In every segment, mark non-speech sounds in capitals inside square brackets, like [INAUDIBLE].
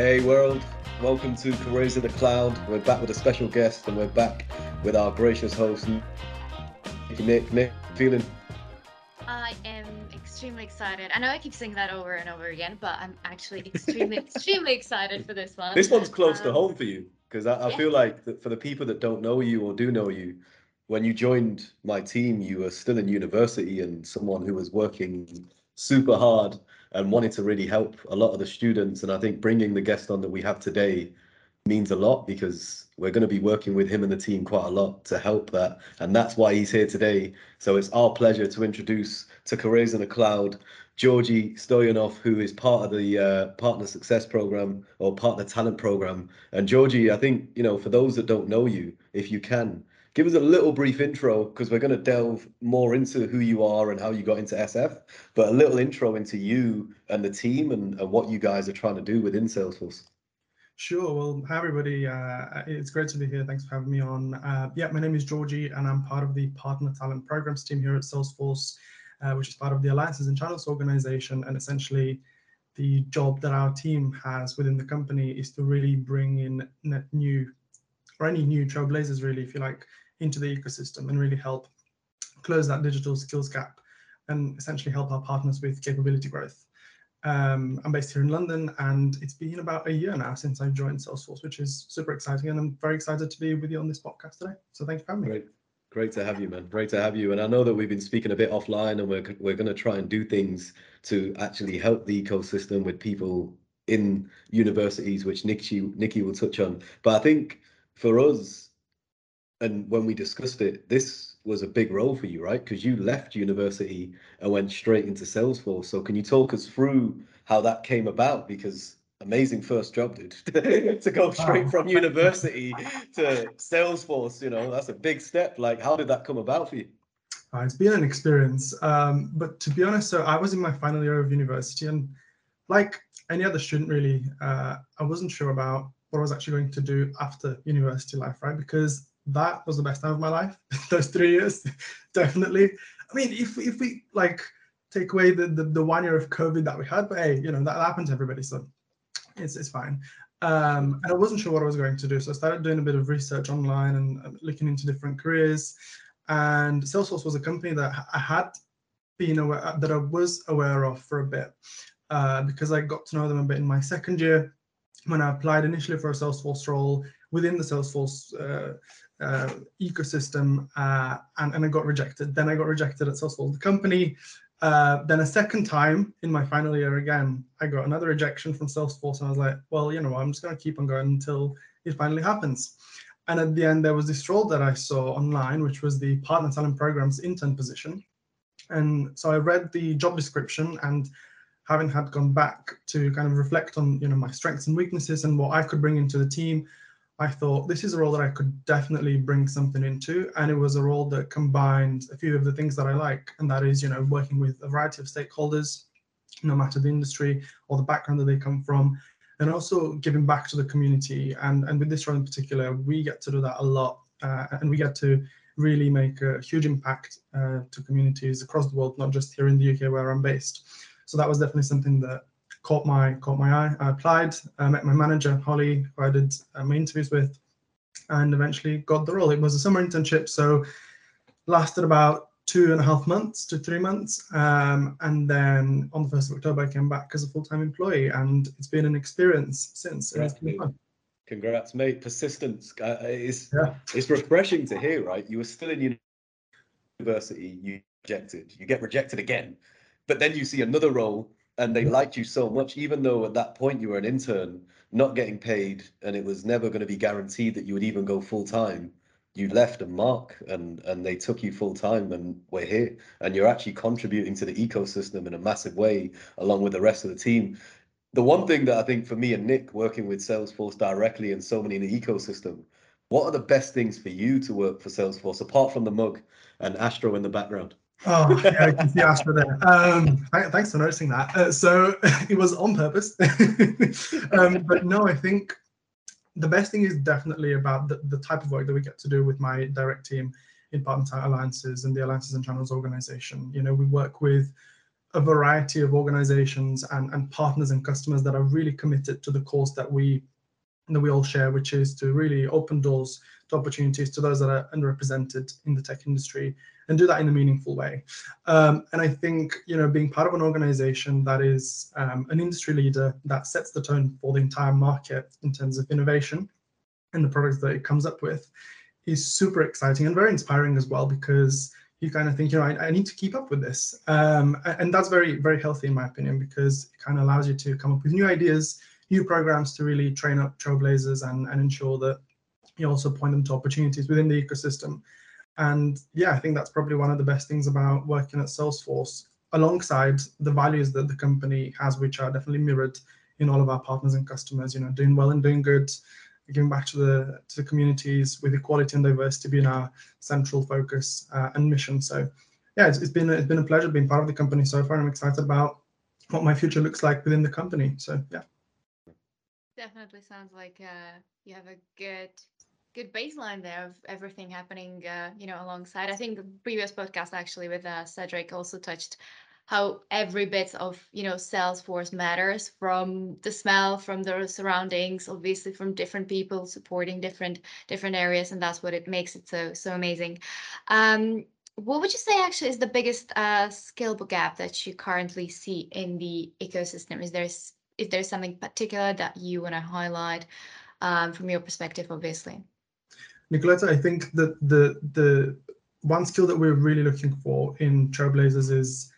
Hey world, welcome to Careers in the Cloud. We're back with a special guest and we're back with our gracious host, Nick. Nick, feeling? I am extremely excited. I know I keep saying that over and over again, but I'm actually extremely, [LAUGHS] extremely excited for this one. This one's close um, to home for you because I, I yeah. feel like that for the people that don't know you or do know you, when you joined my team, you were still in university and someone who was working super hard and wanted to really help a lot of the students. And I think bringing the guest on that we have today means a lot because we're going to be working with him and the team quite a lot to help that. And that's why he's here today. So it's our pleasure to introduce to Careers in the Cloud, Georgi Stoyanov, who is part of the uh, Partner Success Program or Partner Talent Program. And Georgi, I think, you know, for those that don't know you, if you can, give us a little brief intro because we're going to delve more into who you are and how you got into SF, but a little intro into you and the team and, and what you guys are trying to do within Salesforce. Sure. Well, hi, everybody. Uh, it's great to be here. Thanks for having me on. Uh, yeah, my name is Georgie, and I'm part of the Partner Talent Programs team here at Salesforce, uh, which is part of the Alliances and Channels organization. And essentially, the job that our team has within the company is to really bring in new or any new trailblazers, really, if you like, into the ecosystem and really help close that digital skills gap and essentially help our partners with capability growth. Um, I'm based here in London and it's been about a year now since I joined Salesforce, which is super exciting. And I'm very excited to be with you on this podcast today. So thank you for having me. Great. Great to have you, man. Great to have you. And I know that we've been speaking a bit offline and we're, we're going to try and do things to actually help the ecosystem with people in universities, which Nikki, Nikki will touch on. But I think for us, and when we discussed it, this was a big role for you, right? Because you left university and went straight into Salesforce. So can you talk us through how that came about? Because amazing first job, dude. [LAUGHS] to go straight from university to Salesforce, you know, that's a big step. Like, how did that come about for you? Uh, it's been an experience. Um, but to be honest, so I was in my final year of university, and like any other student, really, uh, I wasn't sure about what I was actually going to do after university life, right? Because that was the best time of my life. [LAUGHS] Those three years, [LAUGHS] definitely. I mean, if if we like take away the, the, the one year of COVID that we had, but hey, you know that happened to everybody, so it's it's fine. Um, and I wasn't sure what I was going to do, so I started doing a bit of research online and looking into different careers. And Salesforce was a company that I had been aware that I was aware of for a bit uh, because I got to know them a bit in my second year when I applied initially for a Salesforce role within the Salesforce uh, uh, ecosystem uh, and, and I got rejected. Then I got rejected at Salesforce, the company. Uh, then a second time in my final year again, I got another rejection from Salesforce. And I was like, well, you know, what? I'm just going to keep on going until it finally happens. And at the end, there was this role that I saw online, which was the Partner Talent Programs intern position. And so I read the job description and having had gone back to kind of reflect on, you know, my strengths and weaknesses and what I could bring into the team, I thought this is a role that I could definitely bring something into. And it was a role that combined a few of the things that I like. And that is, you know, working with a variety of stakeholders, no matter the industry or the background that they come from, and also giving back to the community. And, and with this role in particular, we get to do that a lot. Uh, and we get to really make a huge impact uh, to communities across the world, not just here in the UK where I'm based. So that was definitely something that caught my caught my eye. I applied, I met my manager Holly, who I did uh, my interviews with, and eventually got the role. It was a summer internship, so lasted about two and a half months to three months, um, and then on the first of October, I came back as a full time employee, and it's been an experience since. Congrats, mate. Congrats, mate. Persistence. Uh, it's yeah. it's refreshing to hear, right? You were still in university, you rejected, you get rejected again, but then you see another role and they mm-hmm. liked you so much, even though at that point you were an intern, not getting paid, and it was never going to be guaranteed that you would even go full time. You left a mark, and and they took you full time, and we're here, and you're actually contributing to the ecosystem in a massive way, along with the rest of the team. The one thing that I think for me and Nick working with Salesforce directly and so many in the ecosystem, what are the best things for you to work for Salesforce apart from the mug and Astro in the background? Oh, yeah, I can see Astro there. Um, thanks for noticing that. Uh, so [LAUGHS] it was on purpose. [LAUGHS] um, but no, I think the best thing is definitely about the, the type of work that we get to do with my direct team in partner alliances and the alliances and channels organization. You know, we work with a variety of organizations and, and partners and customers that are really committed to the cause that we that we all share, which is to really open doors to opportunities to those that are underrepresented in the tech industry and do that in a meaningful way. Um, and I think you know being part of an organization that is um, an industry leader that sets the tone for the entire market in terms of innovation and the products that it comes up with is super exciting and very inspiring as well because you kind of think, you know, I, I need to keep up with this. Um, and that's very, very healthy in my opinion, because it kind of allows you to come up with new ideas, new programs to really train up trailblazers and, and ensure that you also point them to opportunities within the ecosystem. And yeah, I think that's probably one of the best things about working at Salesforce, alongside the values that the company has, which are definitely mirrored in all of our partners and customers, you know, doing well and doing good, giving back to the to the communities with equality and diversity being our central focus uh, and mission. So yeah, it's, it's been it's been a pleasure being part of the company so far. I'm excited about what my future looks like within the company. So yeah. Definitely sounds like uh, you have a good good baseline there of everything happening uh, you know alongside. I think the previous podcast actually with uh, cedric also touched how every bit of you know salesforce matters from the smell from the surroundings obviously from different people supporting different different areas and that's what it makes it so so amazing. Um, what would you say actually is the biggest uh, skill gap that you currently see in the ecosystem? Is there is there something particular that you want to highlight um, from your perspective obviously nicoletta i think that the the one skill that we're really looking for in trailblazers is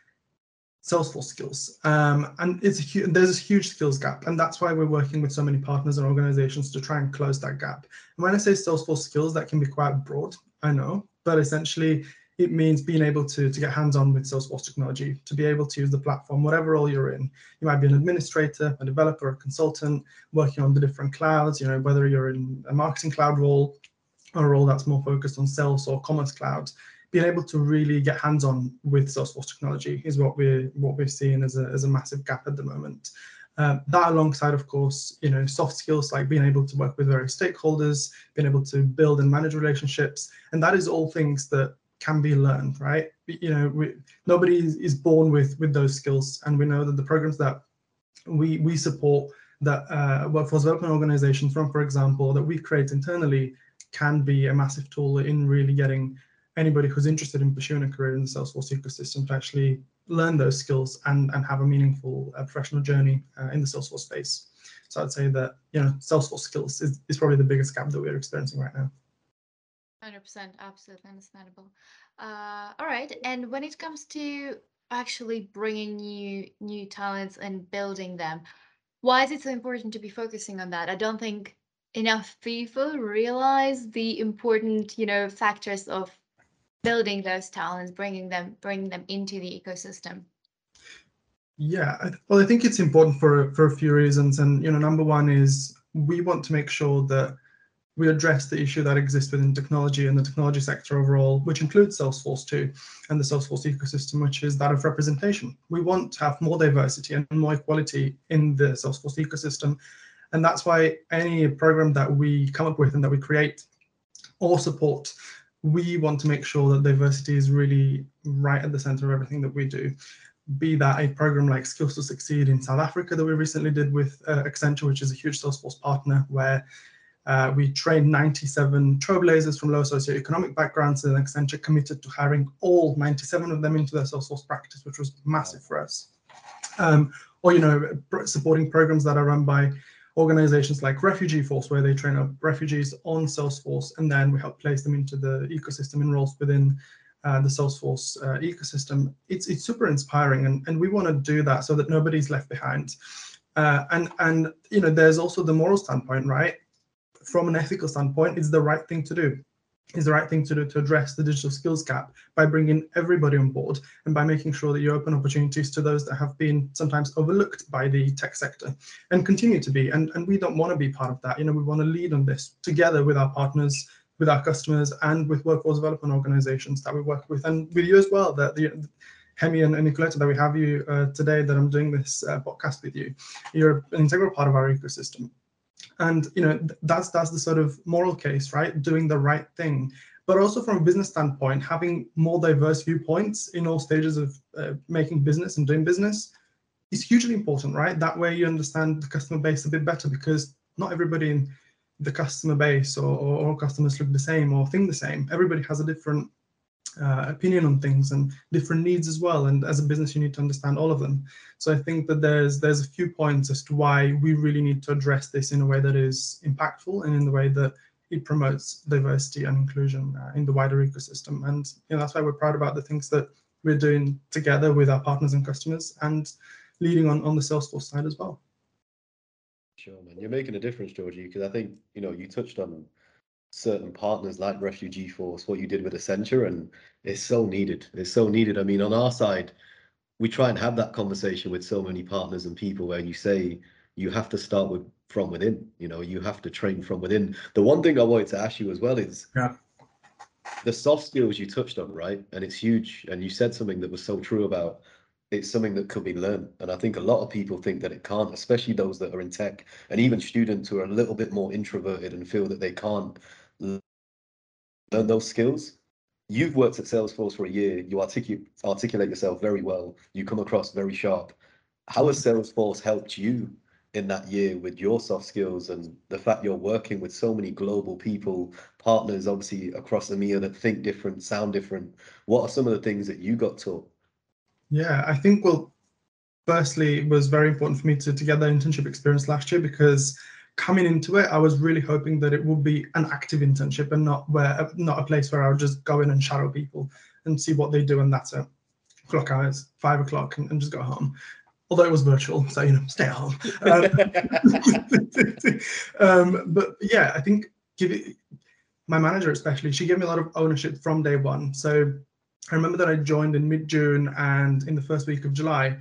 Salesforce skills. Um, and it's a hu- there's a huge skills gap, and that's why we're working with so many partners and organizations to try and close that gap. And when I say Salesforce skills, that can be quite broad, I know, but essentially it means being able to, to get hands-on with Salesforce technology, to be able to use the platform, whatever role you're in. You might be an administrator, a developer, a consultant, working on the different clouds, you know, whether you're in a marketing cloud role a role that's more focused on sales or commerce cloud being able to really get hands-on with Salesforce technology is what we're what we're seeing as a, as a massive gap at the moment. Uh, that alongside, of course, you know, soft skills like being able to work with various stakeholders, being able to build and manage relationships, and that is all things that can be learned, right? You know, we, nobody is born with with those skills, and we know that the programs that we we support that uh, workforce development organizations from, for example, that we create internally can be a massive tool in really getting anybody who's interested in pursuing a career in the Salesforce ecosystem to actually learn those skills and, and have a meaningful uh, professional journey uh, in the Salesforce space. So I'd say that, you know, Salesforce skills is, is probably the biggest gap that we're experiencing right now. 100% absolutely understandable uh, all right and when it comes to actually bringing new new talents and building them why is it so important to be focusing on that i don't think enough people realize the important you know factors of building those talents, bringing them bringing them into the ecosystem? Yeah, well, I think it's important for for a few reasons, and you know, number one is we want to make sure that we address the issue that exists within technology and the technology sector overall, which includes Salesforce too, and the Salesforce ecosystem, which is that of representation. We want to have more diversity and more equality in the Salesforce ecosystem. And that's why any program that we come up with and that we create or support we want to make sure that diversity is really right at the center of everything that we do. Be that a program like Skills to Succeed in South Africa that we recently did with uh, Accenture, which is a huge Salesforce partner, where uh, we trained 97 trailblazers from low socioeconomic backgrounds, and Accenture committed to hiring all 97 of them into their Salesforce practice, which was massive for us. Um, or you know, supporting programs that are run by organizations like Refugee Force, where they train up refugees on Salesforce, and then we help place them into the ecosystem and roles within uh, the Salesforce uh, ecosystem. It's it's super inspiring, and, and we want to do that so that nobody's left behind. Uh, and and you know, there's also the moral standpoint, right? From an ethical standpoint, it's the right thing to do is the right thing to do to address the digital skills gap by bringing everybody on board and by making sure that you open opportunities to those that have been sometimes overlooked by the tech sector and continue to be. And, and we don't want to be part of that. You know, we want to lead on this together with our partners, with our customers, and with workforce development organizations that we work with, and with you as well. That the Hemi and, and Nicoletta, that we have you uh, today, that I'm doing this uh, podcast with you. You're an integral part of our ecosystem and you know that's that's the sort of moral case right doing the right thing but also from a business standpoint, having more diverse viewpoints in all stages of uh, making business and doing business is hugely important, right? That way you understand the customer base a bit better because not everybody in the customer base or, or all customers look the same or think the same. Everybody has a different uh, opinion on things and different needs as well. And as a business, you need to understand all of them. So I think that there's there's a few points as to why we really need to address this in a way that is impactful and in the way that it promotes diversity and inclusion uh, in the wider ecosystem. And you know, that's why we're proud about the things that we're doing together with our partners and customers and leading on, on the Salesforce side as well. Sure, man. You're making a difference, Georgie, because I think, you know, you touched on certain partners like Refugee Force, what you did with Accenture, and it's so needed. It's so needed. I mean, on our side, we try and have that conversation with so many partners and people where you say you have to start with from within. You know, you have to train from within. The one thing I wanted to ask you as well is yeah. the soft skills you touched on, right? And it's huge. And you said something that was so true about it's something that could be learned. And I think a lot of people think that it can't, especially those that are in tech and even students who are a little bit more introverted and feel that they can't learn those skills. You've worked at Salesforce for a year. You articulate articulate yourself very well. You come across very sharp. How has Salesforce helped you in that year with your soft skills and the fact you're working with so many global people, partners, obviously across EMEA that think different, sound different? What are some of the things that you got taught? Yeah, I think, well, firstly, it was very important for me to, to get that internship experience last year because coming into it, I was really hoping that it would be an active internship and not where not a place where I would just go in and shadow people and see what they do and that's it. Clock hours, five o'clock, and, and just go home although it was virtual, so you know, stay at home. Um, [LAUGHS] um, but yeah, I think give it, my manager especially, she gave me a lot of ownership from day one. So I remember that I joined in mid-June, and in the first week of July,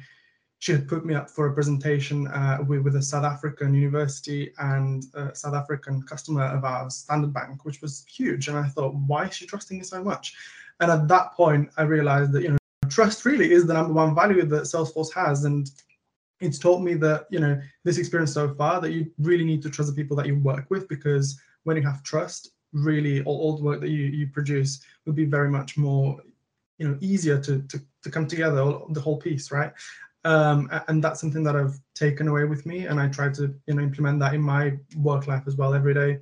she had put me up for a presentation uh, with, with, a South African university and a South African customer of ours, Standard Bank, which was huge. And I thought, why is she trusting me so much? And at that point, I realized that you know trust really is the number one value that Salesforce has. And it's taught me that, you know, this experience so far that you really need to trust the people that you work with because when you have trust, really all, all the work that you, you produce will be very much more, you know, easier to, to, to come together, the whole piece, right? Um, and that's something that I've taken away with me and I try to, you know, implement that in my work life as well every day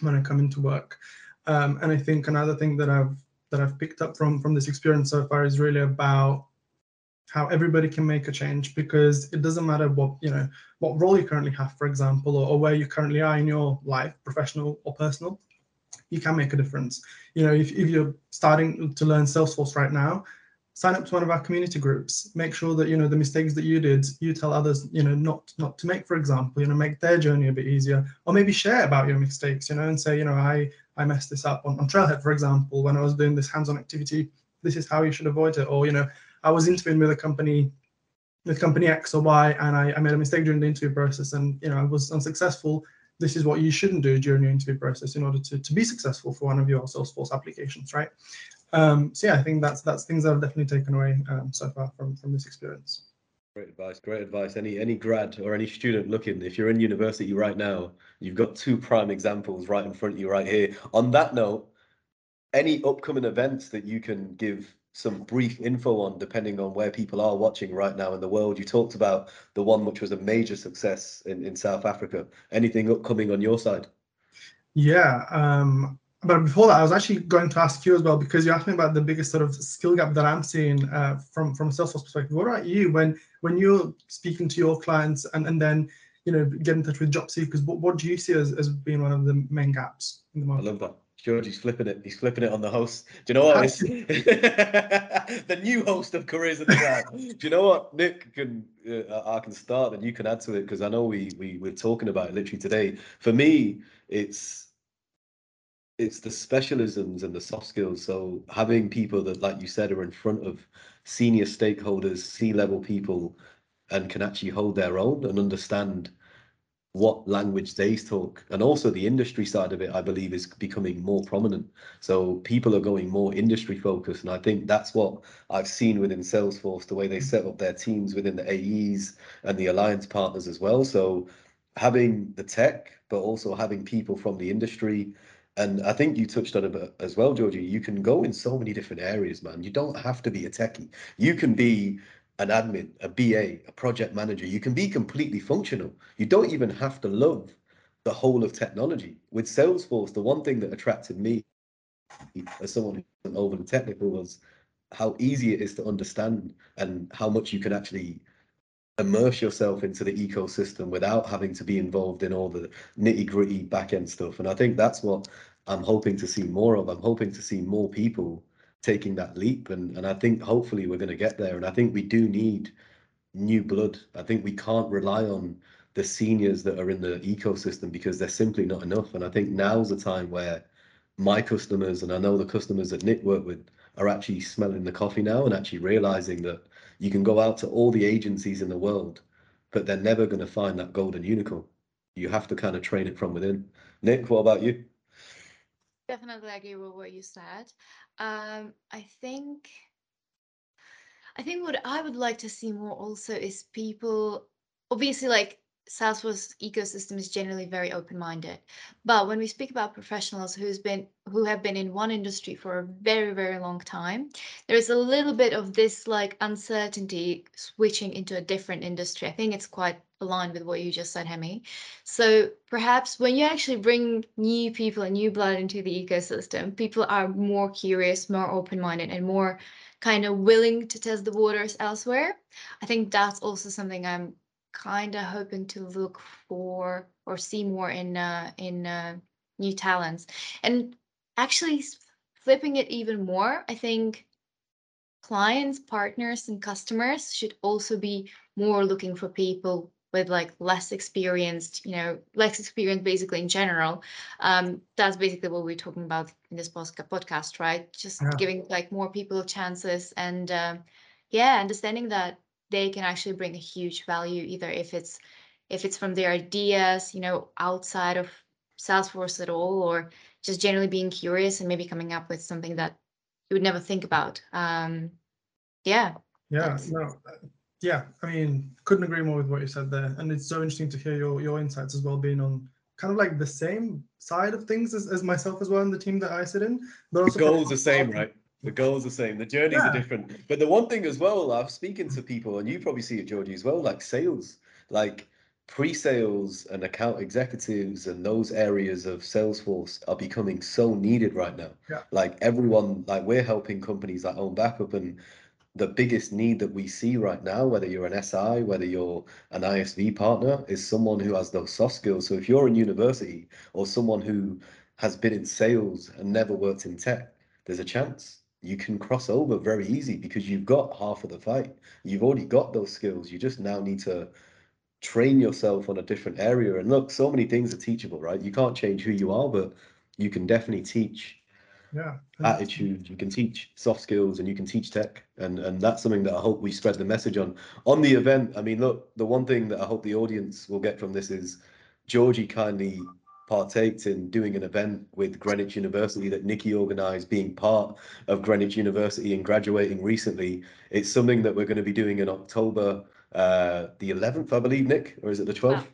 when I come into work. Um, and I think another thing that I've that I've picked up from from this experience so far is really about how everybody can make a change because it doesn't matter what you know what role you currently have for example or, or, where you currently are in your life professional or personal you can make a difference you know if, if you're starting to learn salesforce right now sign up to one of our community groups make sure that you know the mistakes that you did you tell others you know not not to make for example you know make their journey a bit easier or maybe share about your mistakes you know and say you know i i messed this up on, on trailhead for example when i was doing this hands-on activity. This is how you should avoid it or you know i was interviewing with a company with company x or y and i, I made a mistake during the interview process and you know i was unsuccessful this is what you shouldn't do during your interview process in order to, to be successful for one of your Salesforce applications, right? Um, so yeah, I think that's that's things I've definitely taken away um, so far from from this experience. Great advice, great advice. Any any grad or any student looking, if you're in university right now, you've got two prime examples right in front of you right here. On that note, any upcoming events that you can give some brief info on, depending on where people are watching right now in the world. You talked about the one which was a major success in, in South Africa. Anything upcoming on your side? Yeah, um, but before that, I was actually going to ask you as well because you asked me about the biggest sort of skill gap that I'm seeing uh, from from a Salesforce perspective. What about you when when you're speaking to your clients and and then you know get in touch with job seekers? What what do you see as, as being one of the main gaps in the market? I love that. George, he's flipping it. He's flipping it on the host. Do you know what? [LAUGHS] [LAUGHS] the new host of Careers in the Cloud. Do you know what? Nick can uh, I can start and you can add to it because I know we we we're talking about it literally today. For me, it's it's the specialisms and the soft skills. So having people that, like you said, are in front of senior stakeholders, C-level people, and can actually hold their own and understand what language they talk and also the industry side of it i believe is becoming more prominent so people are going more industry focused and i think that's what i've seen within salesforce the way they set up their teams within the aes and the alliance partners as well so having the tech but also having people from the industry And I think you touched on it as well, Georgie. You can go in so many different areas, man. You don't have to be a techie. You can be an admin, a BA, a project manager. You can be completely functional. You don't even have to love the whole of technology. With Salesforce, the one thing that attracted me as someone who wasn't overly technical was how easy it is to understand and how much you can actually immerse yourself into the ecosystem without having to be involved in all the nitty gritty back end stuff. And I think that's what I'm hoping to see more of. I'm hoping to see more people taking that leap. And, and I think hopefully we're going to get there. And I think we do need new blood. I think we can't rely on the seniors that are in the ecosystem because they're simply not enough. And I think now's the time where my customers, and I know the customers that Nick worked with, are actually smelling the coffee now and actually realizing that you can go out to all the agencies in the world, but they're never going to find that golden unicorn. You have to kind of train it from within. Nick, what about you? Definitely agree with what you said. Um, I think I think what I would like to see more also is people obviously like Salesforce ecosystem is generally very open-minded. But when we speak about professionals who's been who have been in one industry for a very, very long time, there's a little bit of this like uncertainty switching into a different industry. I think it's quite aligned with what you just said, Hemi. So perhaps when you actually bring new people and new blood into the ecosystem, people are more curious, more open-minded, and more kind of willing to test the waters elsewhere. I think that's also something I'm kind of hoping to look for or see more in uh, in uh, new talents. And actually flipping it even more i think clients partners and customers should also be more looking for people with like less experienced you know less experience basically in general. Um that's basically what we're talking about in this podcast right? Just yeah. giving like more people chances and um, yeah understanding that they can actually bring a huge value either if it's if it's from their ideas you know outside of salesforce at all or just generally being curious and maybe coming up with something that you would never think about. Um yeah yeah no yeah i mean couldn't agree more with what you said there and it's so interesting to hear your your insights as well being on kind of like the same side of things as, as myself as well in the team that i sit in but also goal's the same right the goals are the same. The journeys yeah. are different. But the one thing as well, I've speaking to people, and you probably see it, Georgie, as well, like sales, like pre-sales and account executives and those areas of Salesforce are becoming so needed right now. Yeah. Like everyone, like we're helping companies that Own Backup and the biggest need that we see right now, whether you're an SI, whether you're an ISV partner, is someone who has those soft skills. So if you're in university or someone who has been in sales and never worked in tech, there's a chance you can cross over very easy because you've got half of the fight. You've already got those skills. You just now need to train yourself on a different area. And look, so many things are teachable, right? You can't change who you are, but you can definitely teach yeah attitude you can teach soft skills and you can teach tech and and that's something that i hope we spread the message on on the event i mean look the one thing that i hope the audience will get from this is georgie kindly partaked in doing an event with Greenwich University that Nikki organized, being part of Greenwich University and graduating recently. It's something that we're going to be doing in October uh, the 11th, I believe, Nick, or is it the 12th?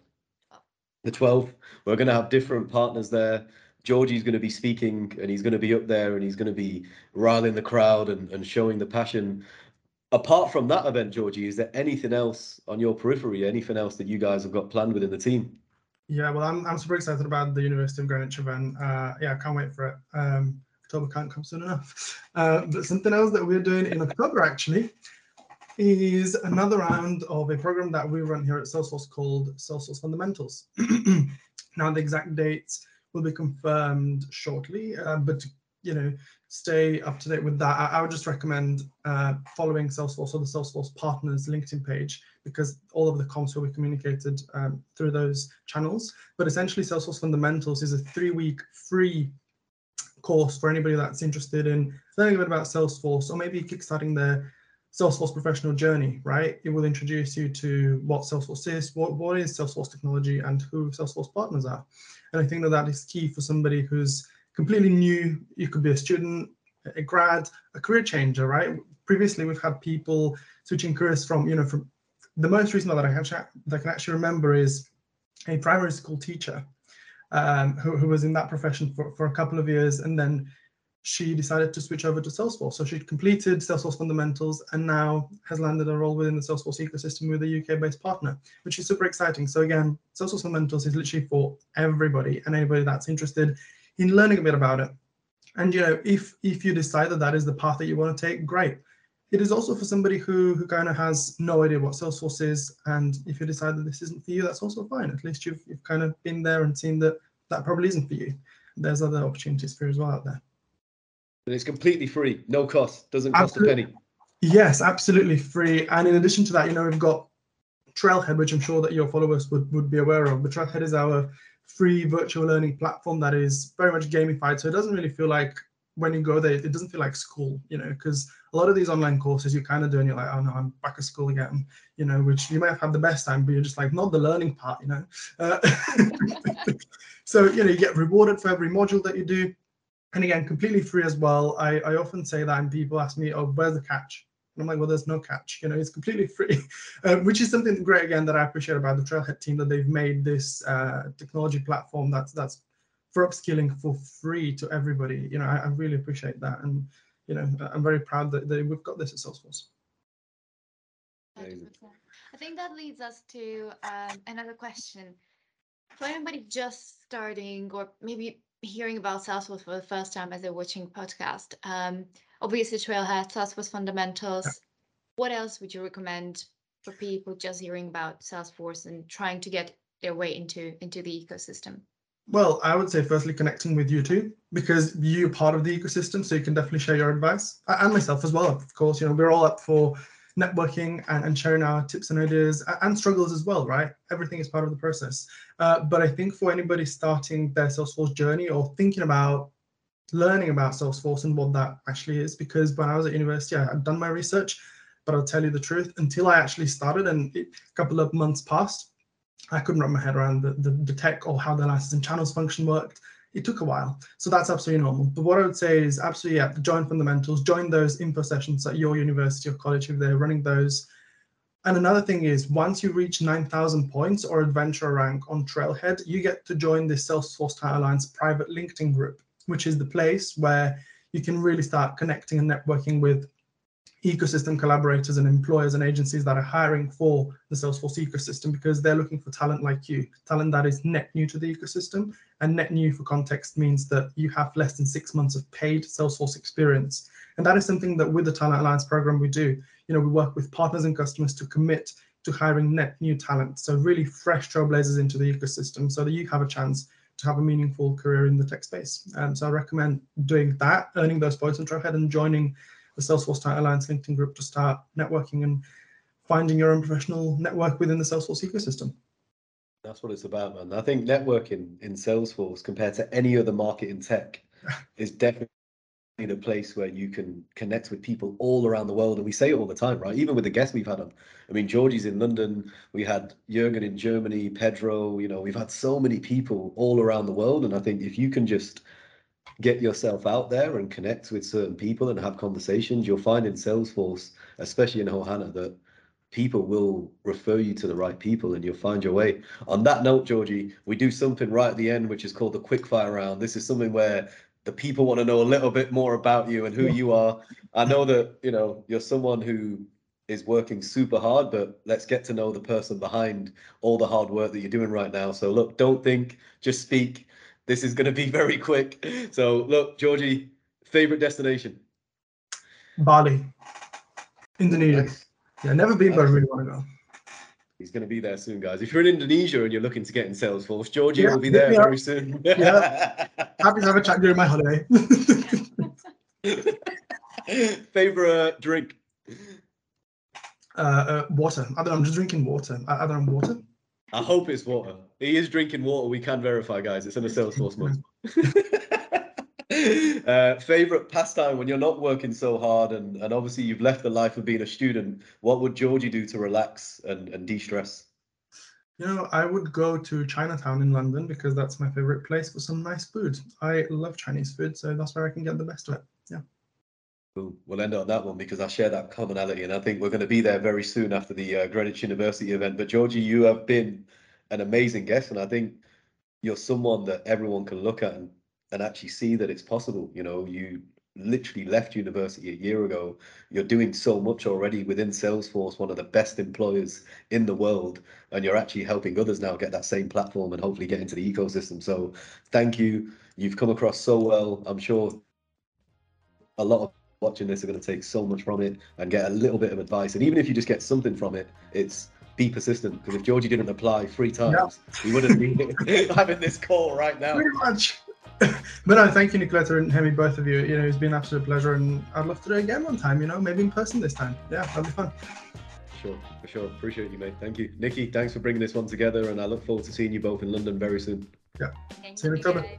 The 12th. We're going to have different partners there. Georgie's going to be speaking and he's going to be up there and he's going to be riling the crowd and, and showing the passion. Apart from that event, Georgie, is there anything else on your periphery, anything else that you guys have got planned within the team? Yeah, well, I'm, I'm super excited about the University of Greenwich event. Uh, yeah, I can't wait for it. Um, October can't come soon enough. [LAUGHS] Uh, but something else that we're doing in October actually is another round of a program that we run here at Salesforce called Salesforce Fundamentals. [CLEARS THROAT] now, the exact dates will be confirmed shortly, uh, but you know, stay up to date with that, I, I would just recommend uh, following Salesforce or the Salesforce Partners LinkedIn page because all of the comms will be communicated um, through those channels. But essentially, Salesforce Fundamentals is a three-week free course for anybody that's interested in learning a bit about Salesforce or maybe kickstarting their Salesforce professional journey, right? It will introduce you to what Salesforce is, what, what is Salesforce technology, and who Salesforce partners are. And I think that that is key for somebody who's completely new. You could be a student, a grad, a career changer, right? Previously, we've had people switching careers from, you know, from the most recent that I, have, that I can actually remember is a primary school teacher um, who, who was in that profession for, for a couple of years, and then she decided to switch over to Salesforce. So she'd completed Salesforce fundamentals and now has landed a role within the Salesforce ecosystem with a UK-based partner, which is super exciting. So again, Salesforce fundamentals is literally for everybody and anybody that's interested in learning a bit about it. And you know, if if you decide that that is the path that you want to take, great. It is also for somebody who who kind of has no idea what Salesforce is, and if you decide that this isn't for you, that's also fine. At least you've you've kind of been there and seen that that probably isn't for you. There's other opportunities for you as well out there. And it's completely free, no cost, doesn't cost Absolutely. a penny. Yes, absolutely free. And in addition to that, you know, we've got Trailhead, which I'm sure that your followers would, would be aware of. But Trailhead is our free virtual learning platform that is very much gamified. So it doesn't really feel like when you go there, it doesn't feel like school, you know, because a lot of these online courses you kind of do and you're like, oh no, I'm back at school again, you know, which you might have had the best time, but you're just like, not the learning part, you know. Uh, [LAUGHS] so, you know, you get rewarded for every module that you do. And again, completely free as well. I, I often say that and people ask me, oh, where's the catch? And I'm like, well, there's no catch. You know, it's completely free, [LAUGHS] um, which is something great again that I appreciate about the Trailhead team that they've made this uh, technology platform that's that's for upskilling for free to everybody. You know, I, I really appreciate that, and you know, I'm very proud that, that we've got this at Salesforce. 100%. I think that leads us to um, another question. For anybody just starting or maybe hearing about Salesforce for the first time as they're watching podcast, um, obviously Trailhead, Salesforce fundamentals. What else would you recommend for people just hearing about Salesforce and trying to get their way into into the ecosystem? Well, I would say firstly connecting with you too, because you're part of the ecosystem, so you can definitely share your advice, and myself as well. Of course, you know we're all up for networking and, and sharing our tips and ideas and struggles as well, right? Everything is part of the process. Uh, but I think for anybody starting their Salesforce journey or thinking about learning about Salesforce and what that actually is, because when I was at university, I had done my research, but I'll tell you the truth, until I actually started and it, a couple of months passed, I couldn't wrap my head around the, the, the tech or how the licensing channels function worked. It took a while. So that's absolutely normal. But what I would say is absolutely, yeah, join fundamentals, join those info sessions at your university or college if they're running those. And another thing is once you reach 9,000 points or adventure rank on Trailhead, you get to join the Salesforce Talent Alliance private LinkedIn group, which is the place where you can really start connecting and networking with ecosystem collaborators and employers and agencies that are hiring for the Salesforce ecosystem because they're looking for talent like you, talent that is net new to the ecosystem. And net new for context means that you have less than six months of paid Salesforce experience. And that is something that with the Talent Alliance program we do. You know, we work with partners and customers to commit to hiring net new talent. So really fresh trailblazers into the ecosystem so that you have a chance to have a meaningful career in the tech space. Um, so I recommend doing that, earning those points on ahead and joining the Salesforce Talent Alliance LinkedIn group to start networking and finding your own professional network within the Salesforce ecosystem. That's what it's about, man. I think networking in Salesforce compared to any other market in tech [LAUGHS] is definitely the place where you can connect with people all around the world. And we say it all the time, right? Even with the guests we've had on. I mean, Georgie's in London, we had Jürgen in Germany, Pedro, you know, we've had so many people all around the world. And I think if you can just get yourself out there and connect with certain people and have conversations, you'll find in Salesforce, especially in Ohana, that people will refer you to the right people and you'll find your way. On that note, Georgie, we do something right at the end, which is called the quickfire round. This is something where the people want to know a little bit more about you and who you are. I know that, you know, you're someone who is working super hard, but let's get to know the person behind all the hard work that you're doing right now. So look, don't think, just speak. This is going to be [LAUGHS] very quick. So look, Georgie, favorite destination? Bali, Indonesia. Nice. Yeah, never been, but I really want to go. He's going to be there soon, guys. If you're in Indonesia and you're looking to get in Salesforce, Georgie Yeah, will be there very soon. [LAUGHS] yeah. Happy to have a chat during my holiday. [LAUGHS] Favorite drink? uh, uh, water. I. I'm just drinking water. I, I water. I hope it's water. He is drinking water. We can verify, guys. It's in a Salesforce [LAUGHS] mug. [LAUGHS] uh, favorite pastime when you're not working so hard and, and obviously you've left the life of being a student. What would Georgie do to relax and, and de-stress? You know, I would go to Chinatown in London because that's my favorite place for some nice food. I love Chinese food, so that's where I can get the best of it. Yeah. We'll end on that one because I share that commonality, and I think we're going to be there very soon after the uh, Greenwich University event. But Georgie, you have been an amazing guest, and I think you're someone that everyone can look at and, and actually see that it's possible. You know, you literally left university a year ago. You're doing so much already within Salesforce, one of the best employers in the world, and you're actually helping others now get that same platform and hopefully get into the ecosystem. So thank you. You've come across so well. I'm sure a lot of watching this are going to take so much from it and get a little bit of advice. And even if you just get something from it, it's be persistent. Because if Georgie didn't apply three times, we wouldn't be [LAUGHS] having this call right now. Pretty much. [COUGHS] but no, thank you, Nicoletta and Hemi, both of you. You know, it's been an absolute pleasure, and I'd love to do it again one time. You know, maybe in person this time. Yeah, that'd be fun. Sure, for sure. Appreciate you, mate. Thank you, Nikki. Thanks for bringing this one together, and I look forward to seeing you both in London very soon. Yeah. Thank See you in October. guys.